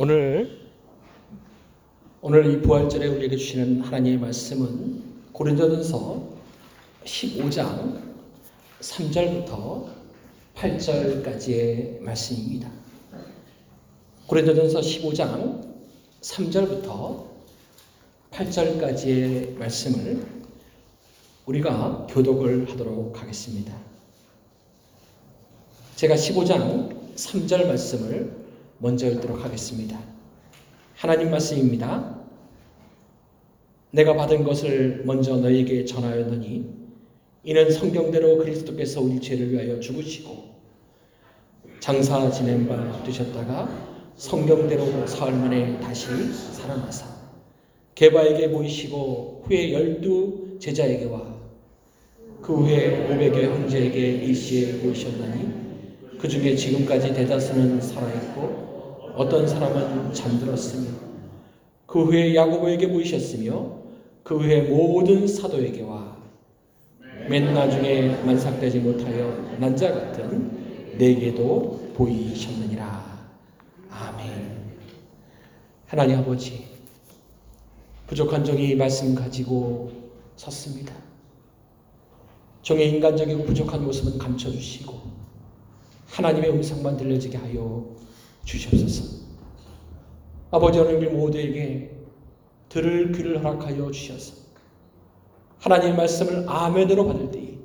오늘 오늘 이 부활절에 우리에게 주시는 하나님의 말씀은 고린도전서 15장 3절부터 8절까지의 말씀입니다. 고린도전서 15장 3절부터 8절까지의 말씀을 우리가 교독을 하도록 하겠습니다. 제가 15장 3절 말씀을 먼저 읽도록 하겠습니다. 하나님 말씀입니다. 내가 받은 것을 먼저 너에게 전하였느니 이는 성경대로 그리스도께서 우리 죄를 위하여 죽으시고 장사 지낸 바 되셨다가 성경대로 사흘 만에 다시 살아나사 개바에게 보이시고 후에 열두 제자에게와 그 후에 오백여 형제에게 일시에 보이셨나니 그 중에 지금까지 대다수는 살아있고 어떤 사람은 잠들었으며 그 후에 야고보에게 보이셨으며 그 후에 모든 사도에게와 맨 나중에 만삭되지 못하여 난자 같은 내게도 보이셨느니라. 아멘. 하나님 아버지, 부족한 종이 말씀 가지고 섰습니다. 종의 인간적이고 부족한 모습은 감춰주시고 하나님의 음성만 들려지게 하여 주시옵소서. 아버지 하나님 모두에게 들을 귀를 허락하여 주셔서 하나님의 말씀을 아멘으로 받을 때에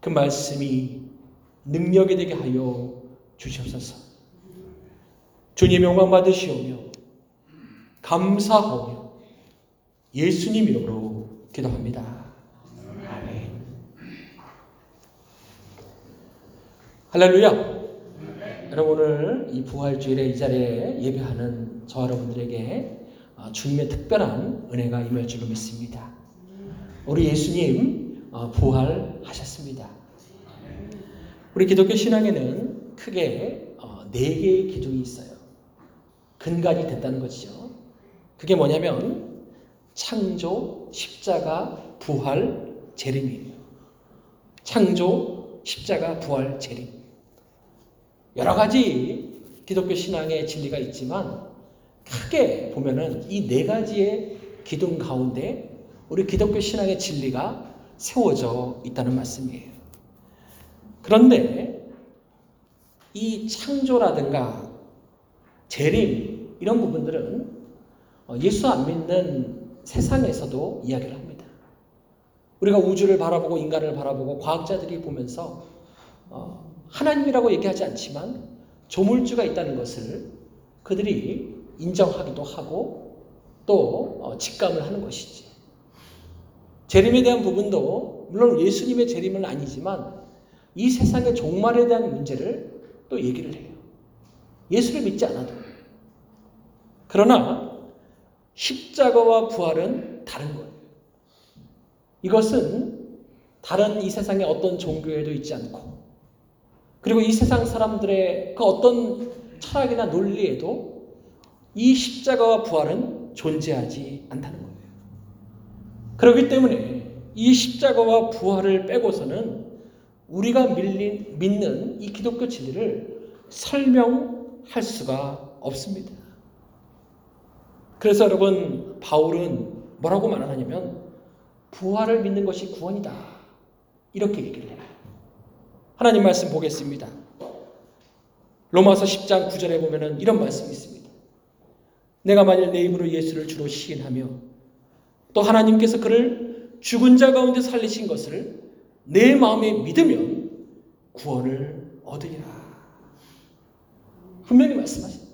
그 말씀이 능력이 되게 하여 주시옵소서. 주님 영광 받으시오며 감사하며 예수님 이름으로 기도합니다. 아멘. 할렐루야. 여러분 오늘 이 부활주일에 이 자리에 예배하는 저 여러분들에게 어, 주님의 특별한 은혜가 임할 줄로 믿습니다. 우리 예수님 어, 부활하셨습니다. 우리 기독교 신앙에는 크게 어, 네 개의 기둥이 있어요. 근간이 됐다는 것이죠. 그게 뭐냐면 창조, 십자가, 부활, 재림이에요. 창조, 십자가, 부활, 재림. 여러 가지 기독교 신앙의 진리가 있지만 크게 보면은 이 네 가지의 기둥 가운데 우리 기독교 신앙의 진리가 세워져 있다는 말씀이에요. 그런데 이 창조라든가 재림 이런 부분들은 예수 안 믿는 세상에서도 이야기를 합니다. 우리가 우주를 바라보고 인간을 바라보고 과학자들이 보면서 어, 하나님이라고 얘기하지 않지만 조물주가 있다는 것을 그들이 인정하기도 하고 또 어, 직감을 하는 것이지. 재림에 대한 부분도 물론 예수님의 재림은 아니지만 이 세상의 종말에 대한 문제를 또 얘기를 해요. 예수를 믿지 않아도. 그러나 십자가와 부활은 다른 거예요. 이것은 다른 이 세상의 어떤 종교에도 있지 않고 그리고 이 세상 사람들의 그 어떤 철학이나 논리에도 이 십자가와 부활은 존재하지 않다는 거예요. 그렇기 때문에 이 십자가와 부활을 빼고서는 우리가 밀린, 믿는 이 기독교 진리를 설명할 수가 없습니다. 그래서 여러분, 바울은 뭐라고 말하냐면, 부활을 믿는 것이 구원이다. 이렇게 얘기를 해요. 하나님 말씀 보겠습니다. 로마서 10장 9절에 보면은 이런 말씀이 있습니다. 내가 만일 내 입으로 예수를 주로 시인하며 또 하나님께서 그를 죽은 자 가운데 살리신 것을 내 마음에 믿으면 구원을 얻으리라. 분명히 말씀하십니다.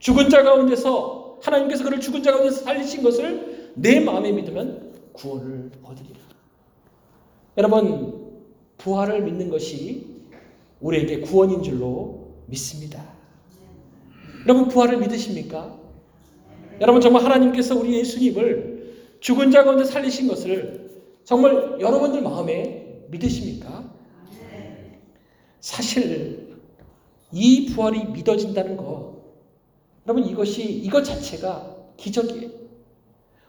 죽은 자 가운데서 하나님께서 그를 죽은 자 가운데서 살리신 것을 내 마음에 믿으면 구원을 얻으리라. 여러분 부활을 믿는 것이 우리에게 구원인 줄로 믿습니다. 여러분 부활을 믿으십니까? 여러분 정말 하나님께서 우리 예수님을 죽은 자 가운데 살리신 것을 정말 여러분들 마음에 믿으십니까? 사실 이 부활이 믿어진다는 것 여러분 이것이 이것 자체가 기적이에요.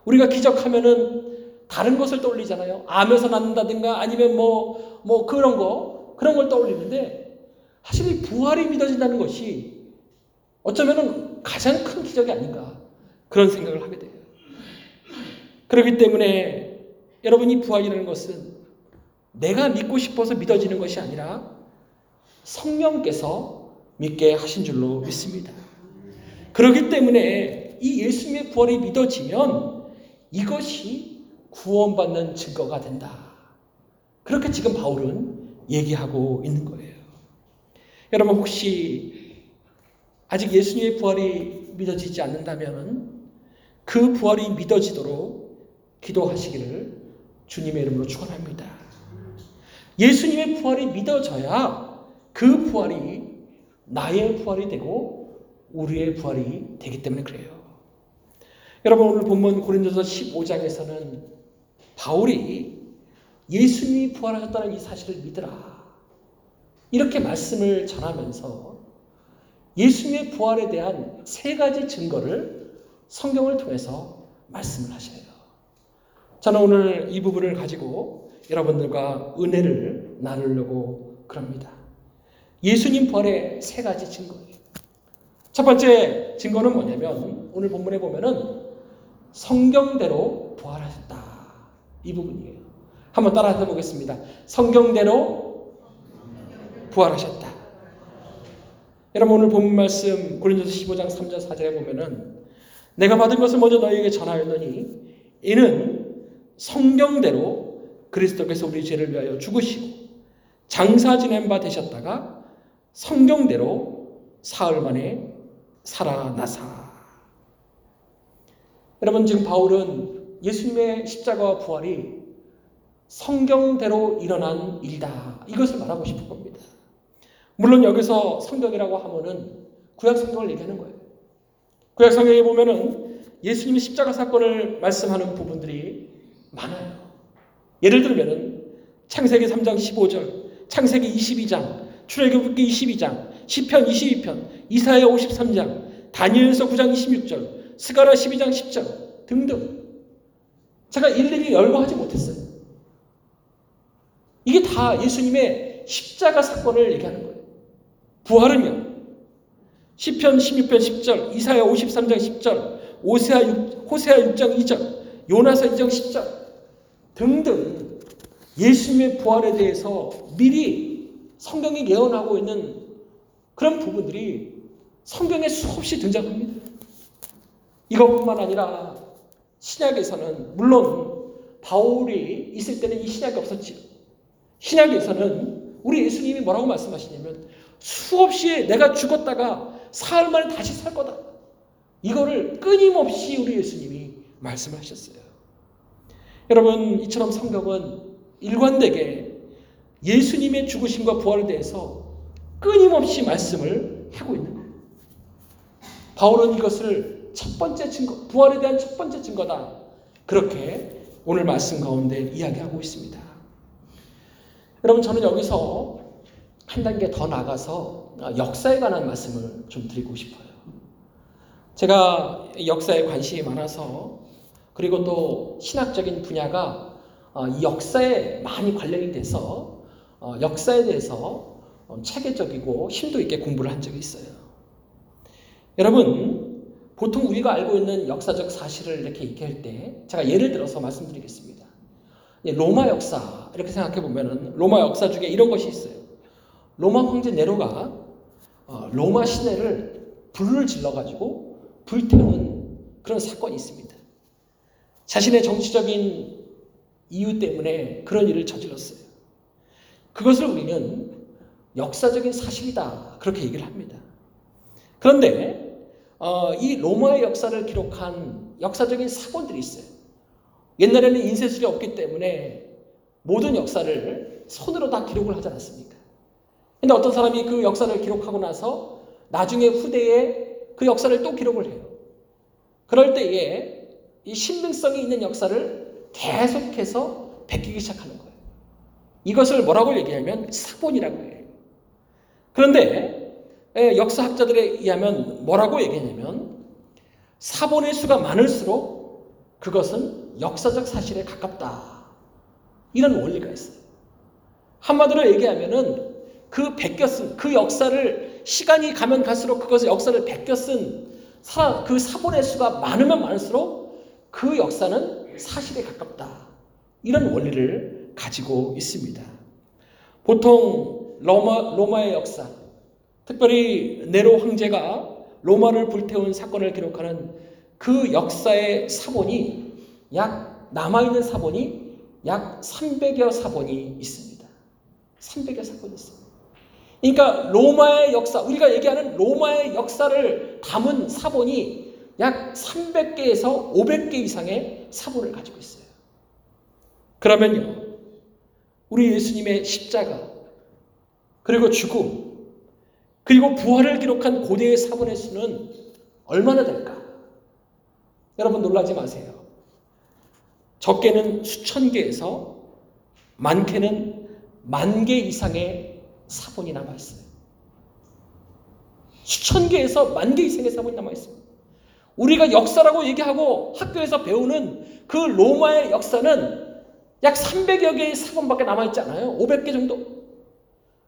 우리가 기적하면은 다른 것을 떠올리잖아요. 암에서 낫는다든가 아니면 뭐, 뭐 그런 거, 그런 걸 떠올리는데 사실 이 부활이 믿어진다는 것이 어쩌면 가장 큰 기적이 아닌가 그런 생각을 하게 돼요. 그렇기 때문에 여러분 이 부활이라는 것은 내가 믿고 싶어서 믿어지는 것이 아니라 성령께서 믿게 하신 줄로 믿습니다. 그렇기 때문에 이 예수님의 부활이 믿어지면 이것이 구원받는 증거가 된다. 그렇게 지금 바울은 얘기하고 있는 거예요. 여러분 혹시 아직 예수님의 부활이 믿어지지 않는다면 그 부활이 믿어지도록 기도하시기를 주님의 이름으로 축원합니다. 예수님의 부활이 믿어져야 그 부활이 나의 부활이 되고 우리의 부활이 되기 때문에 그래요. 여러분 오늘 본문 고린도서 15장에서는 바울이 예수님이 부활하셨다는 이 사실을 믿으라. 이렇게 말씀을 전하면서 예수님의 부활에 대한 세 가지 증거를 성경을 통해서 말씀을 하셔요. 저는 오늘 이 부분을 가지고 여러분들과 은혜를 나누려고 그럽니다. 예수님 부활의 세 가지 증거예요. 첫 번째 증거는 뭐냐면 오늘 본문에 보면은 성경대로 부활하셨다. 이 부분이에요. 한번 따라 해 보겠습니다. 성경대로 부활하셨다. 여러분 오늘 본 말씀 고린도서 15장 3절 4절에 보면은 내가 받은 것을 먼저 너희에게 전하였노니 이는 성경대로 그리스도께서 우리 죄를 위하여 죽으시고 장사 지낸 바 되셨다가 성경대로 사흘 만에 살아나사. 여러분 지금 바울은 예수님의 십자가와 부활이 성경대로 일어난 일이다. 이것을 말하고 싶은 겁니다. 물론 여기서 성경이라고 하면은 구약 성경을 얘기하는 거예요. 구약 성경에 보면은 예수님이 십자가 사건을 말씀하는 부분들이 많아요. 예를 들면은 창세기 3장 15절, 창세기 22장, 출애굽기 22장, 시편 22편, 이사야 53장, 다니엘서 9장 26절, 스가라 12장 10절 등등. 제가 일일이 열거하지 못했어요. 이게 다 예수님의 십자가 사건을 얘기하는 거예요. 부활은요. 시편 16편 10절, 이사야 53장 10절, 오세아 6, 호세아 6장 2절, 요나서 2장 10절 등등 예수님의 부활에 대해서 미리 성경이 예언하고 있는 그런 부분들이 성경에 수없이 등장합니다. 이것뿐만 아니라 신약에서는 물론 바울이 있을 때는 이 신약이 없었지요. 신약에서는 우리 예수님이 뭐라고 말씀하시냐면 수없이 내가 죽었다가 사흘 만에 다시 살 거다. 이거를 끊임없이 우리 예수님이 말씀하셨어요. 여러분, 이처럼 성경은 일관되게 예수님의 죽으심과 부활에 대해서 끊임없이 말씀을 하고 있는 거예요. 바울은 이것을 첫 번째 증거, 부활에 대한 첫 번째 증거다. 그렇게 오늘 말씀 가운데 이야기하고 있습니다. 여러분, 저는 여기서 한 단계 더 나가서 역사에 관한 말씀을 좀 드리고 싶어요. 제가 역사에 관심이 많아서 그리고 또 신학적인 분야가 이 역사에 많이 관련이 돼서 역사에 대해서 체계적이고 심도 있게 공부를 한 적이 있어요. 여러분, 보통 우리가 알고 있는 역사적 사실을 이렇게 얘기할 때 제가 예를 들어서 말씀드리겠습니다. 로마 역사 이렇게 생각해 보면은 로마 역사 중에 이런 것이 있어요. 로마 황제 네로가 로마 시내를 불을 질러 가지고 불태우는 그런 사건이 있습니다. 자신의 정치적인 이유 때문에 그런 일을 저질렀어요. 그것을 우리는 역사적인 사실이다. 그렇게 얘기를 합니다. 그런데 어, 이 로마의 역사를 기록한 역사적인 사건들이 있어요. 옛날에는 인쇄술이 없기 때문에 모든 역사를 손으로 다 기록을 하지 않았습니까? 근데 어떤 사람이 그 역사를 기록하고 나서 나중에 후대에 그 역사를 또 기록을 해요. 그럴 때에 이 신빙성이 있는 역사를 계속해서 베끼기 시작하는 거예요. 이것을 뭐라고 얘기하면 사본이라고 해요. 그런데 역사학자들에 의하면 뭐라고 얘기하냐면 사본의 수가 많을수록 그것은 역사적 사실에 가깝다. 이런 원리가 있어요. 한마디로 얘기하면은 그 베꼈은 그 역사를 시간이 가면 갈수록 그것의 역사를 베껴 쓴 그 사본의 수가 많으면 많을수록 그 역사는 사실에 가깝다. 이런 원리를 가지고 있습니다. 보통 로마, 로마의 역사, 특별히 네로 황제가 로마를 불태운 사건을 기록하는 그 역사의 사본이 약 남아있는 사본이 약 300여 사본이 있습니다. 300여 사본이 있습니다. 그러니까 로마의 역사, 우리가 얘기하는 로마의 역사를 담은 사본이 약 300개에서 500개 이상의 사본을 가지고 있어요. 그러면요, 우리 예수님의 십자가, 그리고 죽음, 그리고 부활을 기록한 고대의 사본의 수는 얼마나 될까? 여러분 놀라지 마세요. 적게는 수천 개에서 많게는 만 개 이상의 사본이 남아 있어요. 수천 개에서 만 개 이상의 사본이 남아 있습니다. 우리가 역사라고 얘기하고 학교에서 배우는 그 로마의 역사는 약 300여 개의 사본밖에 남아 있지 않아요. 500개 정도.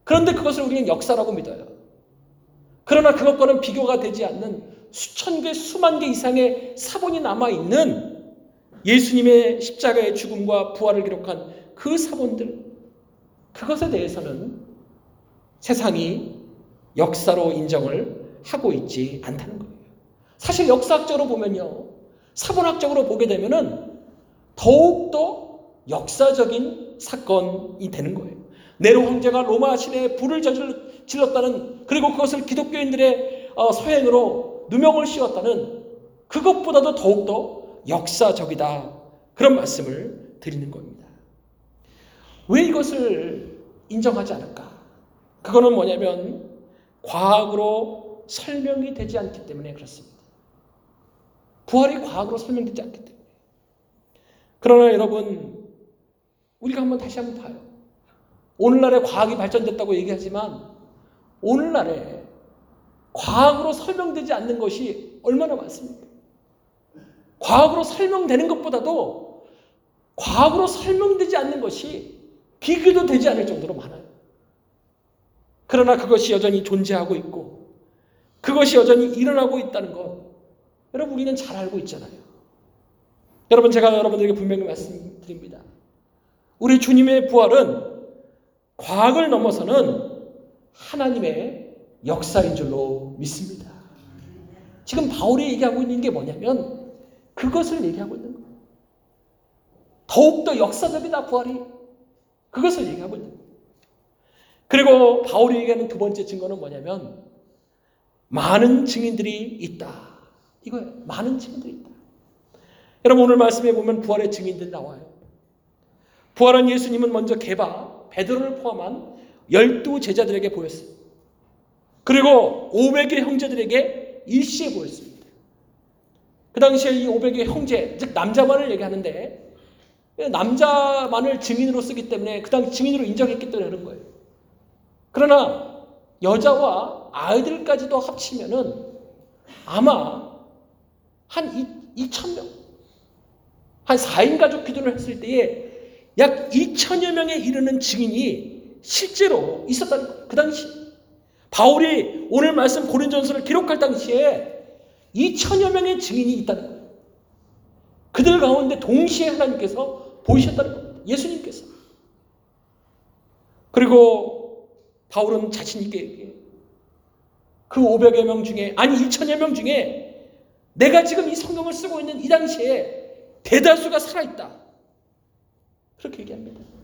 그런데 그것을 우리는 역사라고 믿어요. 그러나 그것과는 비교가 되지 않는 수천 개, 수만 개 이상의 사본이 남아 있는 예수님의 십자가의 죽음과 부활을 기록한 그 사본들, 그것에 대해서는 세상이 역사로 인정을 하고 있지 않다는 거예요. 사실 역사학적으로 보면요. 사본학적으로 보게 되면은 더욱더 역사적인 사건이 되는 거예요. 네로 황제가 로마 시내에 불을 저질 렀다는 그리고 그것을 기독교인들의 어, 소행으로 누명을 씌웠다는 그것보다도 더욱더 역사적이다. 그런 말씀을 드리는 겁니다. 왜 이것을 인정하지 않을까? 그거는 뭐냐면 과학으로 설명이 되지 않기 때문에 그렇습니다. 부활이 과학으로 설명되지 않기 때문에. 그러나 여러분, 우리가 한번 다시 한번 봐요. 오늘날에 과학이 발전됐다고 얘기하지만 오늘날에 과학으로 설명되지 않는 것이 얼마나 많습니까? 과학으로 설명되는 것보다도 과학으로 설명되지 않는 것이 비교도 되지 않을 정도로 많아요. 그러나 그것이 여전히 존재하고 있고 그것이 여전히 일어나고 있다는 것 여러분 우리는 잘 알고 있잖아요. 여러분 제가 여러분들에게 분명히 말씀드립니다. 우리 주님의 부활은 과학을 넘어서는 하나님의 역사인 줄로 믿습니다. 지금 바울이 얘기하고 있는 게 뭐냐면 그것을 얘기하고 있는 거예요. 더욱더 역사적이다, 부활이. 그것을 얘기하고 있는 거예요. 그리고 바울이 얘기하는 두 번째 증거는 뭐냐면 많은 증인들이 있다. 이거예요. 많은 증인들이 있다. 여러분 오늘 말씀에 보면 부활의 증인들 나와요. 부활한 예수님은 먼저 개바, 베드로를 포함한 열두 제자들에게 보였어요. 그리고 500의 형제들에게 일시에 보였습니다. 그 당시에 이 500의 형제, 즉 남자만을 얘기하는데 남자만을 증인으로 쓰기 때문에 그 당시 증인으로 인정했기 때문에 그런 거예요. 그러나 여자와 아이들까지도 합치면은 아마 한 2천 명, 한 4인 가족 기준을 했을 때에 약 2천여 명에 이르는 증인이 실제로 있었다는 거예요. 그 당시. 바울이 오늘 말씀 고린전서를 기록할 당시에 2천여 명의 증인이 있다는 거예요. 그들 가운데 동시에 하나님께서 보이셨다는 겁니다. 예수님께서. 그리고 바울은 자신 있게 얘기해요. 그 500여 명 중에, 아니 2천여 명 중에 내가 지금 이 성경을 쓰고 있는 이 당시에 대다수가 살아있다. 그렇게 얘기합니다.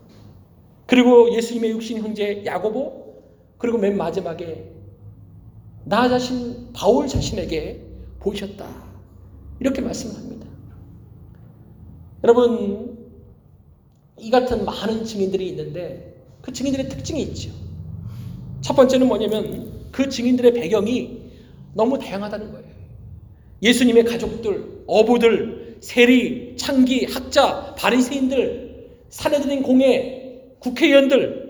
그리고 예수님의 육신 형제 야고보 그리고 맨 마지막에 나 자신 바울 자신에게 보이셨다. 이렇게 말씀을 합니다. 여러분 이 같은 많은 증인들이 있는데 그 증인들의 특징이 있죠. 첫 번째는 뭐냐면 그 증인들의 배경이 너무 다양하다는 거예요. 예수님의 가족들, 어부들, 세리, 창기, 학자, 바리새인들 사내들인 공회, 국회의원들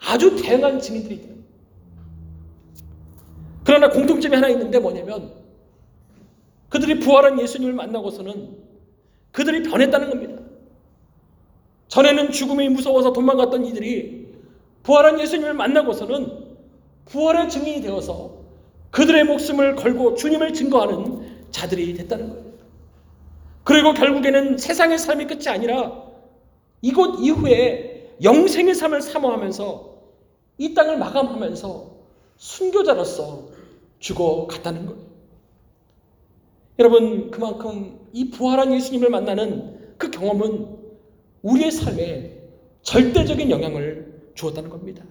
아주 다양한 증인들이 있다. 그러나 공통점이 하나 있는데 뭐냐면 그들이 부활한 예수님을 만나고서는 그들이 변했다는 겁니다. 전에는 죽음이 무서워서 도망갔던 이들이 부활한 예수님을 만나고서는 부활의 증인이 되어서 그들의 목숨을 걸고 주님을 증거하는 자들이 됐다는 거예요. 그리고 결국에는 세상의 삶이 끝이 아니라 이곳 이후에 영생의 삶을 사모하면서 이 땅을 마감하면서 순교자로서 죽어갔다는 거예요. 여러분, 그만큼 이 부활한 예수님을 만나는 그 경험은 우리의 삶에 절대적인 영향을 주었다는 겁니다.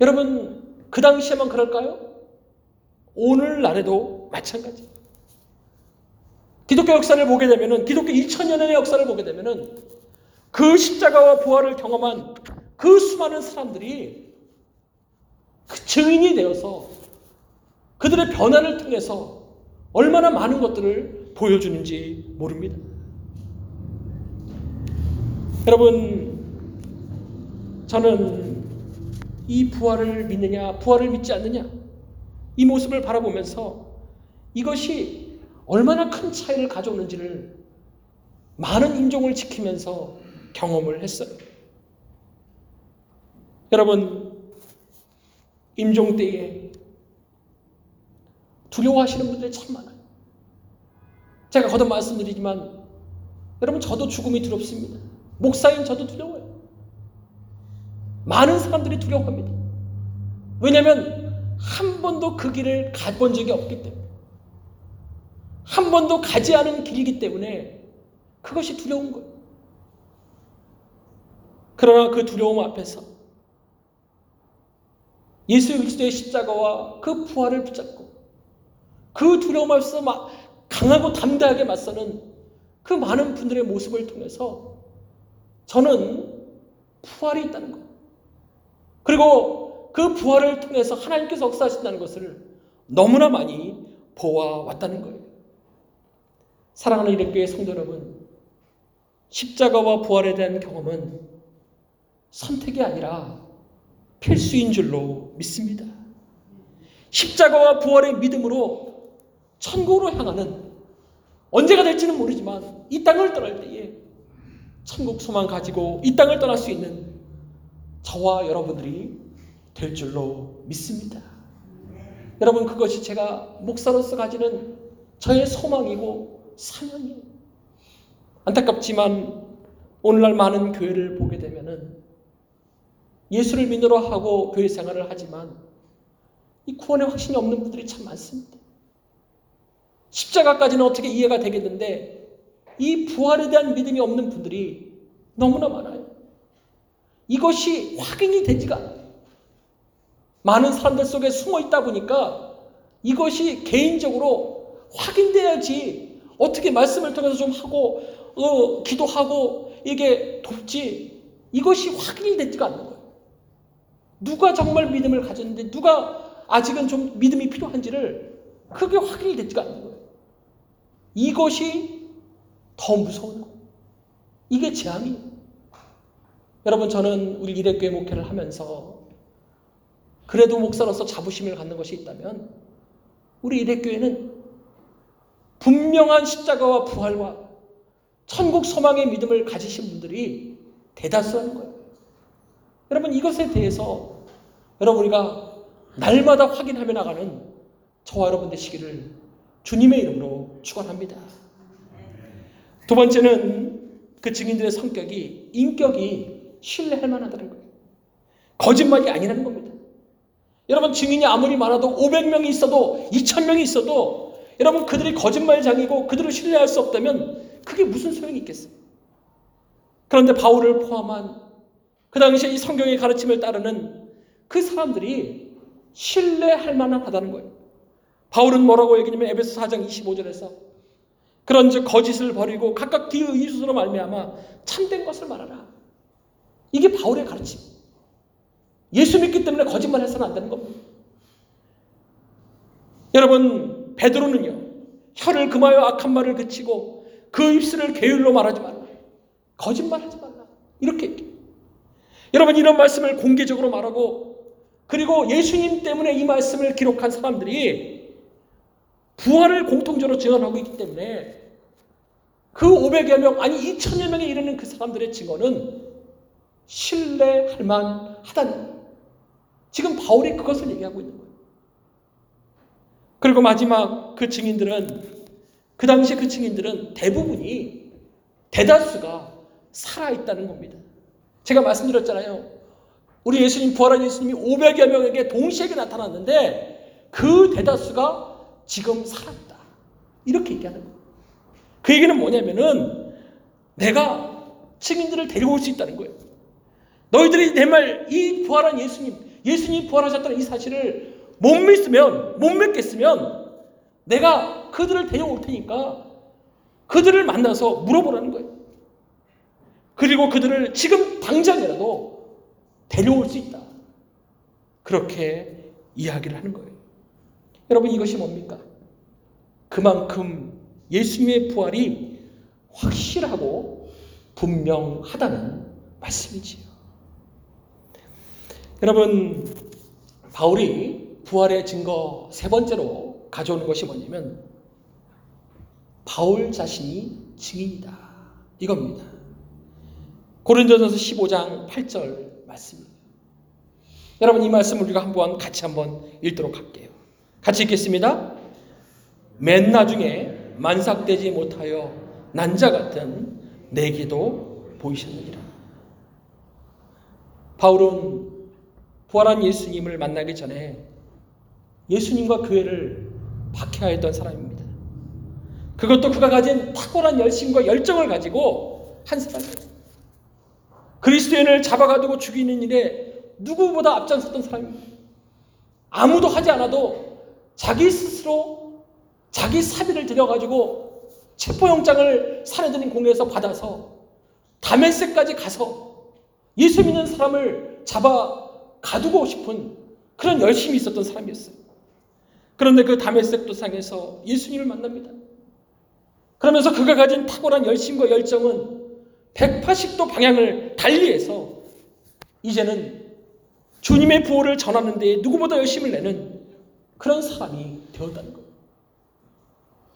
여러분, 그 당시에만 그럴까요? 오늘날에도 마찬가지. 기독교 역사를 보게 되면은, 기독교 2000년의 역사를 보게 되면은, 그 십자가와 부활을 경험한 그 수많은 사람들이 그 증인이 되어서 그들의 변화를 통해서 얼마나 많은 것들을 보여주는지 모릅니다. 여러분, 저는 이 부활을 믿느냐, 부활을 믿지 않느냐, 이 모습을 바라보면서 이것이 얼마나 큰 차이를 가져오는지를 많은 인종을 지키면서 경험을 했어요. 여러분, 임종 때에 두려워하시는 분들이 참 많아요. 제가 거듭 말씀드리지만 여러분 저도 죽음이 두렵습니다. 목사인 저도 두려워요. 많은 사람들이 두려워합니다. 왜냐하면 한 번도 그 길을 가본 적이 없기 때문에 한 번도 가지 않은 길이기 때문에 그것이 두려운 거예요. 그러나 그 두려움 앞에서 예수 그리스도의 십자가와 그 부활을 붙잡고 그 두려움 앞에서 막 강하고 담대하게 맞서는 그 많은 분들의 모습을 통해서 저는 부활이 있다는 것. 그리고 그 부활을 통해서 하나님께서 역사하신다는 것을 너무나 많이 보아왔다는 거예요. 사랑하는 이래교회 성도 여러분, 십자가와 부활에 대한 경험은 선택이 아니라 필수인 줄로 믿습니다. 십자가와 부활의 믿음으로 천국으로 향하는 언제가 될지는 모르지만 이 땅을 떠날 때에 천국 소망 가지고 이 땅을 떠날 수 있는 저와 여러분들이 될 줄로 믿습니다. 여러분 그것이 제가 목사로서 가지는 저의 소망이고 사명이에요. 안타깝지만 오늘날 많은 교회를 보게 되면은 예수를 믿으러 하고 교회 생활을 하지만 이 구원의 확신이 없는 분들이 참 많습니다. 십자가까지는 어떻게 이해가 되겠는데 이 부활에 대한 믿음이 없는 분들이 너무나 많아요. 이것이 확인이 되지가 않아요. 많은 사람들 속에 숨어 있다 보니까 이것이 개인적으로 확인돼야지 어떻게 말씀을 통해서 좀 하고 어, 기도하고 이게 돕지 이것이 확인이 되지가 않는 거예요. 누가 정말 믿음을 가졌는데 누가 아직은 좀 믿음이 필요한지를 크게 확인이 되지가 않는 거예요. 이것이 더 무서운 거예요. 이게 재앙이에요. 여러분 저는 우리 이대교회 목회를 하면서 그래도 목사로서 자부심을 갖는 것이 있다면 우리 이대교회는 분명한 십자가와 부활과 천국 소망의 믿음을 가지신 분들이 대다수라는 거예요. 여러분 이것에 대해서 여러분 우리가 날마다 확인하며 나가는 저와 여러분 되시기를 주님의 이름으로 축원합니다. 두 번째는 그 증인들의 성격이 인격이 신뢰할 만하다는 거예요. 거짓말이 아니라는 겁니다. 여러분 증인이 아무리 많아도 500명이 있어도 2000명이 있어도 여러분 그들이 거짓말장이고 그들을 신뢰할 수 없다면 그게 무슨 소용이 있겠어요? 그런데 바울을 포함한 그 당시에 이 성경의 가르침을 따르는 그 사람들이 신뢰할 만하다는 거예요. 바울은 뭐라고 얘기냐면 에베소 4장 25절에서 그런즉 거짓을 버리고 각각 뒤의 이수로 말미암아 참된 것을 말하라. 이게 바울의 가르침. 예수 믿기 때문에 거짓말해서는 안 되는 겁니다. 여러분 베드로는요 혀를 금하여 악한 말을 그치고 그 입술을 게을로 말하지 말라. 거짓말하지 말라. 이렇게 얘기해요. 여러분 이런 말씀을 공개적으로 말하고 그리고 예수님 때문에 이 말씀을 기록한 사람들이 부활을 공통적으로 증언하고 있기 때문에 그 500여 명 아니 2천여 명에 이르는 그 사람들의 증언은 신뢰할 만하다는 지금 바울이 그것을 얘기하고 있는 거예요. 그리고 마지막 그 증인들은 그 당시 그 증인들은 대부분이 대다수가 살아있다는 겁니다. 제가 말씀드렸잖아요. 우리 예수님, 부활한 예수님이 500여 명에게 동시에 나타났는데 그 대다수가 지금 살았다. 이렇게 얘기하는 거예요. 그 얘기는 뭐냐면은 내가 증인들을 데려올 수 있다는 거예요. 너희들이 내 말, 이 부활한 예수님, 예수님 부활하셨다는 이 사실을 못 믿으면, 못 믿겠으면 내가 그들을 데려올 테니까 그들을 만나서 물어보라는 거예요. 그리고 그들을 지금 당장이라도 데려올 수 있다. 그렇게 이야기를 하는 거예요. 여러분 이것이 뭡니까? 그만큼 예수님의 부활이 확실하고 분명하다는 말씀이지요. 여러분 바울이 부활의 증거 세 번째로 가져오는 것이 뭐냐면 바울 자신이 증인이다. 이겁니다. 고린도전서 15장 8절 말씀입니다. 여러분 이 말씀 우리가 한번 같이 한번 읽도록 할게요. 같이 읽겠습니다. 맨 나중에 만삭되지 못하여 난자 같은 내게도 보이셨느니라. 바울은 부활한 예수님을 만나기 전에 예수님과 교회를 박해하였던 사람입니다. 그것도 그가 가진 탁월한 열심과 열정을 가지고 한 사람이에요. 그리스도인을 잡아가지고 죽이는 일에 누구보다 앞장섰던 사람입니다. 아무도 하지 않아도 자기 스스로 자기 사비를 들여가지고 체포영장을 사내들인 공회에서 받아서 다메섹까지 가서 예수 믿는 사람을 잡아 가두고 싶은 그런 열심이 있었던 사람이었어요. 그런데 그 다메섹 도상에서 예수님을 만납니다. 그러면서 그가 가진 탁월한 열심과 열정은 180도 방향을 달리해서 이제는 주님의 부호를 전하는 데 누구보다 열심을 내는 그런 사람이 되었다는 거예요.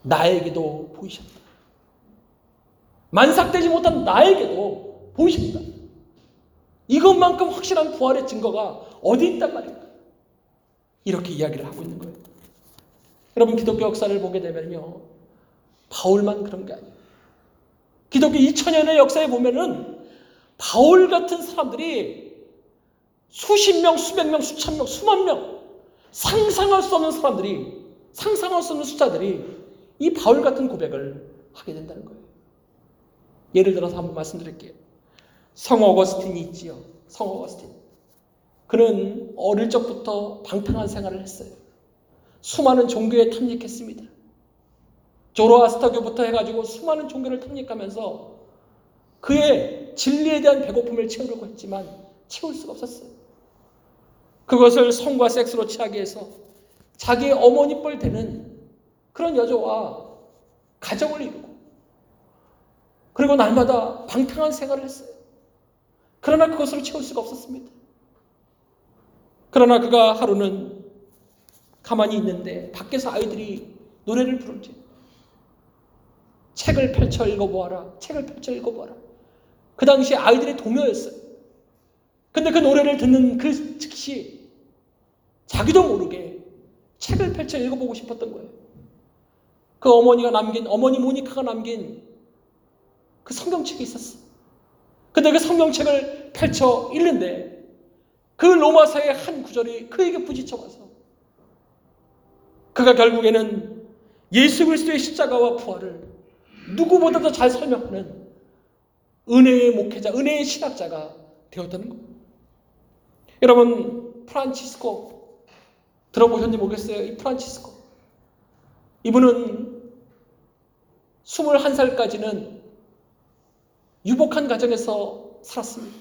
나에게도 보이셨다. 만삭되지 못한 나에게도 보이셨다. 이것만큼 확실한 부활의 증거가 어디 있단 말입니까? 이렇게 이야기를 하고 있는 거예요. 여러분 기독교 역사를 보게 되면요. 바울만 그런 게 아니에요. 기독교 2000년의 역사에 보면은 바울 같은 사람들이 수십 명, 수백 명, 수천 명, 수만 명 상상할 수 없는 사람들이 상상할 수 없는 숫자들이 이 바울 같은 고백을 하게 된다는 거예요. 예를 들어서 한번 말씀드릴게요. 성 어거스틴이 있지요. 성 어거스틴. 그는 어릴 적부터 방탕한 생활을 했어요. 수많은 종교에 탐닉했습니다. 조로아스터교부터 해가지고 수많은 종교를 탐닉하면서 그의 진리에 대한 배고픔을 채우려고 했지만 채울 수가 없었어요. 그것을 성과 섹스로 취하게 해서 자기의 어머니 뻘 되는 그런 여자와 가정을 이루고 그리고 날마다 방탕한 생활을 했어요. 그러나 그것으로 채울 수가 없었습니다. 그러나 그가 하루는 가만히 있는데 밖에서 아이들이 노래를 부르지. 책을 펼쳐 읽어보아라. 책을 펼쳐 읽어보아라. 그 당시 아이들의 동요였어요. 근데 그 노래를 듣는 그 즉시 자기도 모르게 책을 펼쳐 읽어보고 싶었던 거예요. 그 어머니가 남긴, 어머니 모니카가 남긴 그 성경책이 있었어. 근데 그 성경책을 펼쳐 읽는데 그 로마서의 한 구절이 그에게 부딪혀와서 그가 결국에는 예수 그리스도의 십자가와 부활을 누구보다도 잘 설명하는 은혜의 목회자, 은혜의 신학자가 되었다는 겁니다. 여러분, 프란치스코 들어보셨는지 모르겠어요. 이 프란치스코. 이분은 21살까지는 유복한 가정에서 살았습니다.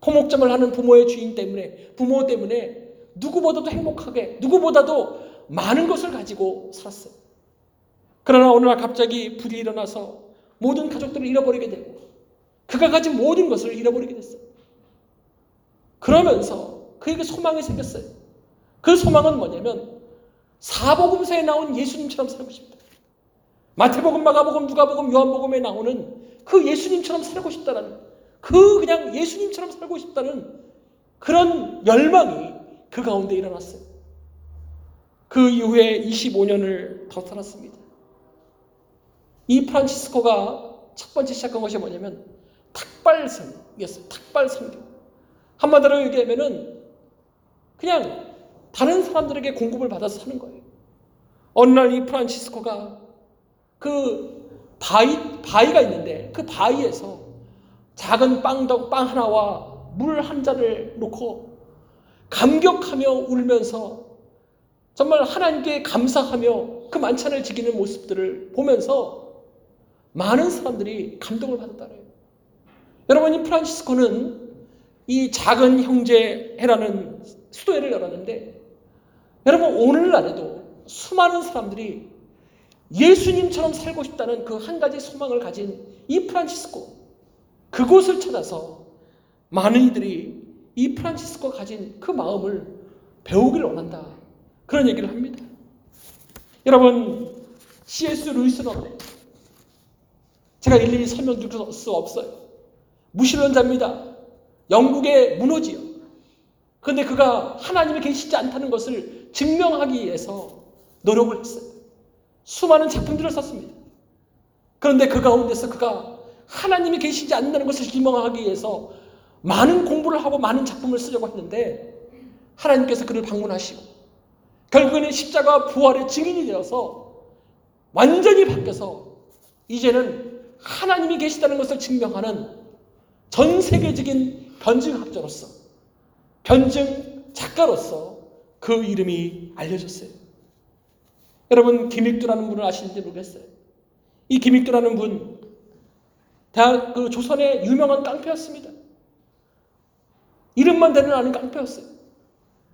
포목점을 하는 부모의 주인 때문에, 부모 때문에 누구보다도 행복하게, 누구보다도 많은 것을 가지고 살았어요. 그러나 어느 날 갑자기 불이 일어나서 모든 가족들을 잃어버리게 되고 그가 가진 모든 것을 잃어버리게 됐어요. 그러면서 그에게 소망이 생겼어요. 그 소망은 뭐냐면 사복음서에 나온 예수님처럼 살고 싶다. 마태복음, 마가복음, 누가복음, 요한복음에 나오는 그 예수님처럼 살고 싶다는 그 그냥 예수님처럼 살고 싶다는 그런 열망이 그 가운데 일어났어요. 그 이후에 25년을 더 살았습니다. 이 프란치스코가 첫 번째 시작한 것이 뭐냐면 탁발성이었어요. 탁발성교. 한마디로 얘기하면은 그냥 다른 사람들에게 공급을 받아서 사는 거예요. 어느 날 이 프란치스코가 그 바위, 바위가 있는데 그 바위에서 작은 빵, 빵 하나와 물 한 잔을 놓고 감격하며 울면서 정말 하나님께 감사하며 그 만찬을 지키는 모습들을 보면서 많은 사람들이 감동을 받았다래요. 여러분 이 프란치스코는 이 작은 형제회라는 수도회를 열었는데 여러분 오늘날에도 수많은 사람들이 예수님처럼 살고 싶다는 그 한 가지 소망을 가진 이 프란치스코 그곳을 찾아서 많은 이들이 이 프란치스코가 가진 그 마음을 배우기를 원한다. 그런 얘기를 합니다. 여러분 C.S. 루이스는? 제가 일일이 설명 드릴 수 없어요. 무신론자입니다. 영국의 문호지요. 그런데 그가 하나님이 계시지 않다는 것을 증명하기 위해서 노력을 했어요. 수많은 작품들을 썼습니다. 그런데 그 가운데서 그가 하나님이 계시지 않는다는 것을 증명하기 위해서 많은 공부를 하고 많은 작품을 쓰려고 했는데 하나님께서 그를 방문하시고 결국에는 십자가 부활의 증인이 되어서 완전히 바뀌어서 이제는 하나님이 계시다는 것을 증명하는 전 세계적인 변증학자로서 변증 작가로서 그 이름이 알려졌어요. 여러분 김익두라는 분을 아시는지 모르겠어요. 이 김익두라는 분 대학 그 조선의 유명한 깡패였습니다. 이름만 대는 아는 깡패였어요.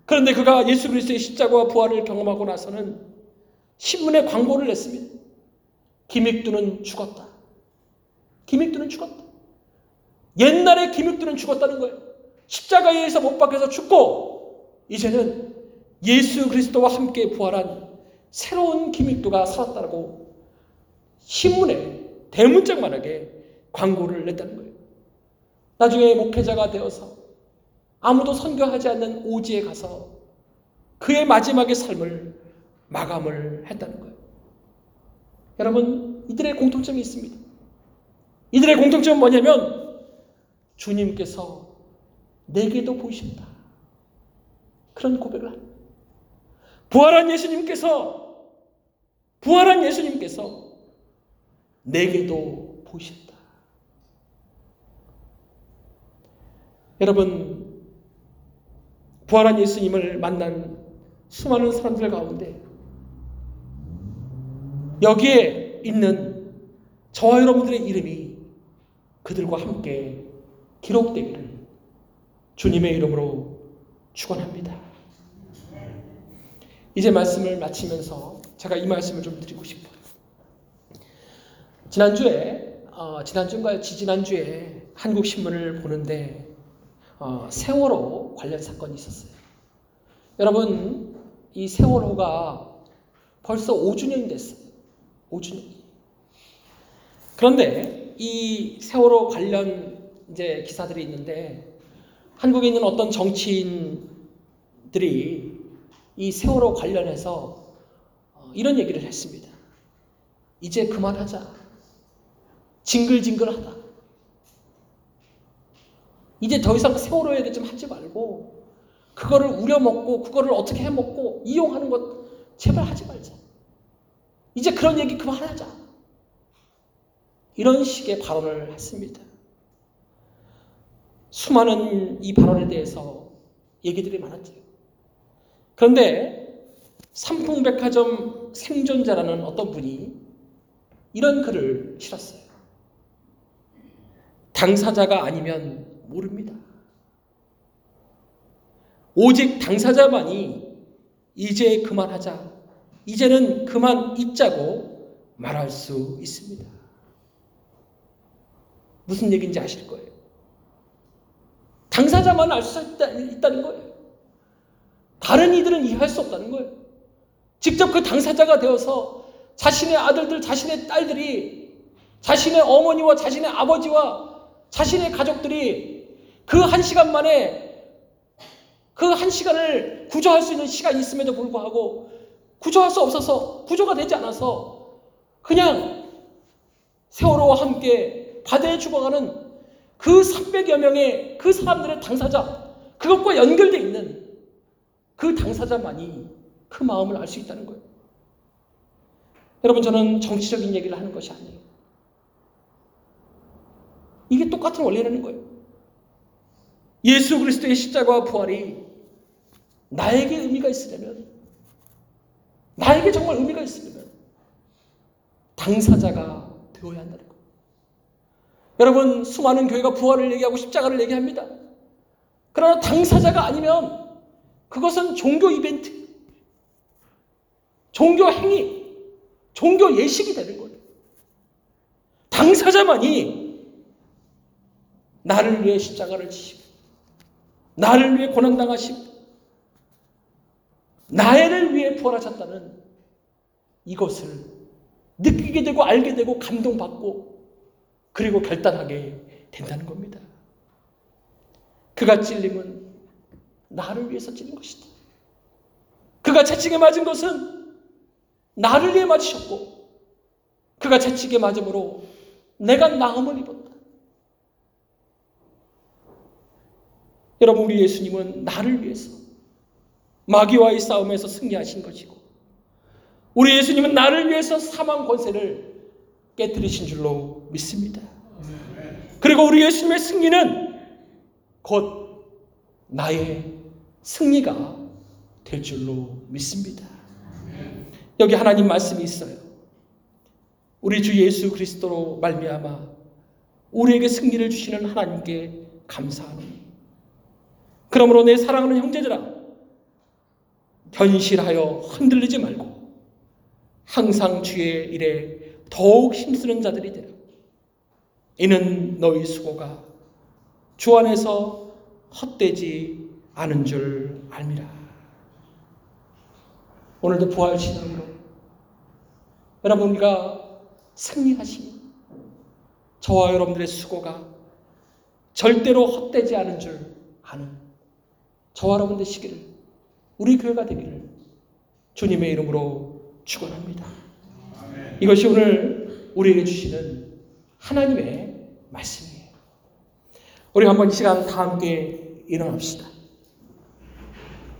그런데 그가 예수 그리스도의 십자가와 부활을 경험하고 나서는 신문에 광고를 냈습니다. 김익두는 죽었다. 김익두는 죽었다. 옛날에 김익두는 죽었다는 거예요. 십자가에 의해서 못 박혀서 죽고 이제는 예수 그리스도와 함께 부활한 새로운 김익두가 살았다고 신문에 대문짝만하게 광고를 냈다는 거예요. 나중에 목회자가 되어서 아무도 선교하지 않는 오지에 가서 그의 마지막의 삶을 마감을 했다는 거예요. 여러분, 이들의 공통점이 있습니다. 이들의 공통점은 뭐냐면 주님께서 내게도 보이신다. 그런 고백을 합니다. 부활한 예수님께서 부활한 예수님께서 내게도 보이신다. 여러분 부활한 예수님을 만난 수많은 사람들 가운데 여기에 있는 저와 여러분들의 이름이 그들과 함께 기록되기를 주님의 이름으로 축원합니다. 이제 말씀을 마치면서 제가 이 말씀을 좀 드리고 싶어요. 지난주에 어, 지난주인가요? 지지난주에 한국 신문을 보는데 어, 세월호 관련 사건이 있었어요. 여러분 이 세월호가 벌써 5주년이 됐어요. 5주년. 그런데 이 세월호 관련 이제 기사들이 있는데 한국에 있는 어떤 정치인들이 이 세월호 관련해서 어, 이런 얘기를 했습니다. 이제 그만하자. 징글징글하다. 이제 더 이상 세월호 얘기 좀 하지 말고 그거를 우려먹고 그거를 어떻게 해먹고 이용하는 것 제발 하지 말자. 이제 그런 얘기 그만하자. 이런 식의 발언을 했습니다. 수많은 이 발언에 대해서 얘기들이 많았죠. 그런데 삼풍백화점 생존자라는 어떤 분이 이런 글을 실었어요. 당사자가 아니면 모릅니다. 오직 당사자만이 이제 그만하자, 이제는 그만 잊자고 말할 수 있습니다. 무슨 얘기인지 아실 거예요. 당사자만 알 수 있다는 거예요. 다른 이들은 이해할 수 없다는 거예요. 직접 그 당사자가 되어서 자신의 아들들, 자신의 딸들이 자신의 어머니와 자신의 아버지와 자신의 가족들이 그 한 시간 만에 그 한 시간을 구조할 수 있는 시간이 있음에도 불구하고 구조할 수 없어서 구조가 되지 않아서 그냥 세월호와 함께 바다에 죽어가는 그 300여 명의 그 사람들의 당사자 그것과 연결되어 있는 그 당사자만이 그 마음을 알 수 있다는 거예요. 여러분 저는 정치적인 얘기를 하는 것이 아니에요. 이게 똑같은 원리라는 거예요. 예수 그리스도의 십자가와 부활이 나에게 의미가 있으려면 나에게 정말 의미가 있으려면 당사자가 되어야 한다는 거예요. 여러분 수많은 교회가 부활을 얘기하고 십자가를 얘기합니다. 그러나 당사자가 아니면 그것은 종교 이벤트, 종교 행위, 종교 예식이 되는 거예요. 당사자만이 나를 위해 십자가를 지시고 나를 위해 고난당하시고 나를 위해 부활하셨다는 이것을 느끼게 되고 알게 되고 감동받고 그리고 결단하게 된다는 겁니다. 그가 찔림은 나를 위해서 찔린 것이다. 그가 채찍에 맞은 것은 나를 위해 맞으셨고 그가 채찍에 맞음으로 내가 나음을 입었다. 여러분 우리 예수님은 나를 위해서 마귀와의 싸움에서 승리하신 것이고 우리 예수님은 나를 위해서 사망 권세를 깨뜨리신 줄로 믿습니다. 그리고 우리 예수님의 승리는 곧 나의 승리가 될 줄로 믿습니다. 여기 하나님 말씀이 있어요. 우리 주 예수 그리스도로 말미암아 우리에게 승리를 주시는 하나님께 감사하니 그러므로 내 사랑하는 형제들아 현실하여 흔들리지 말고 항상 주의 일에 더욱 힘쓰는 자들이 되라. 이는 너희 수고가 주 안에서 헛되지 않은 줄 알미라. 오늘도 부활 신앙으로 여러분 우리가 승리하시니 저와 여러분들의 수고가 절대로 헛되지 않은 줄 아는 저와 여러분 되시기를 우리 교회가 되기를 주님의 이름으로 축원합니다. 이것이 오늘 우리에게 주시는 하나님의 말씀이에요. 우리 한번 이 시간 다 함께 일어납시다.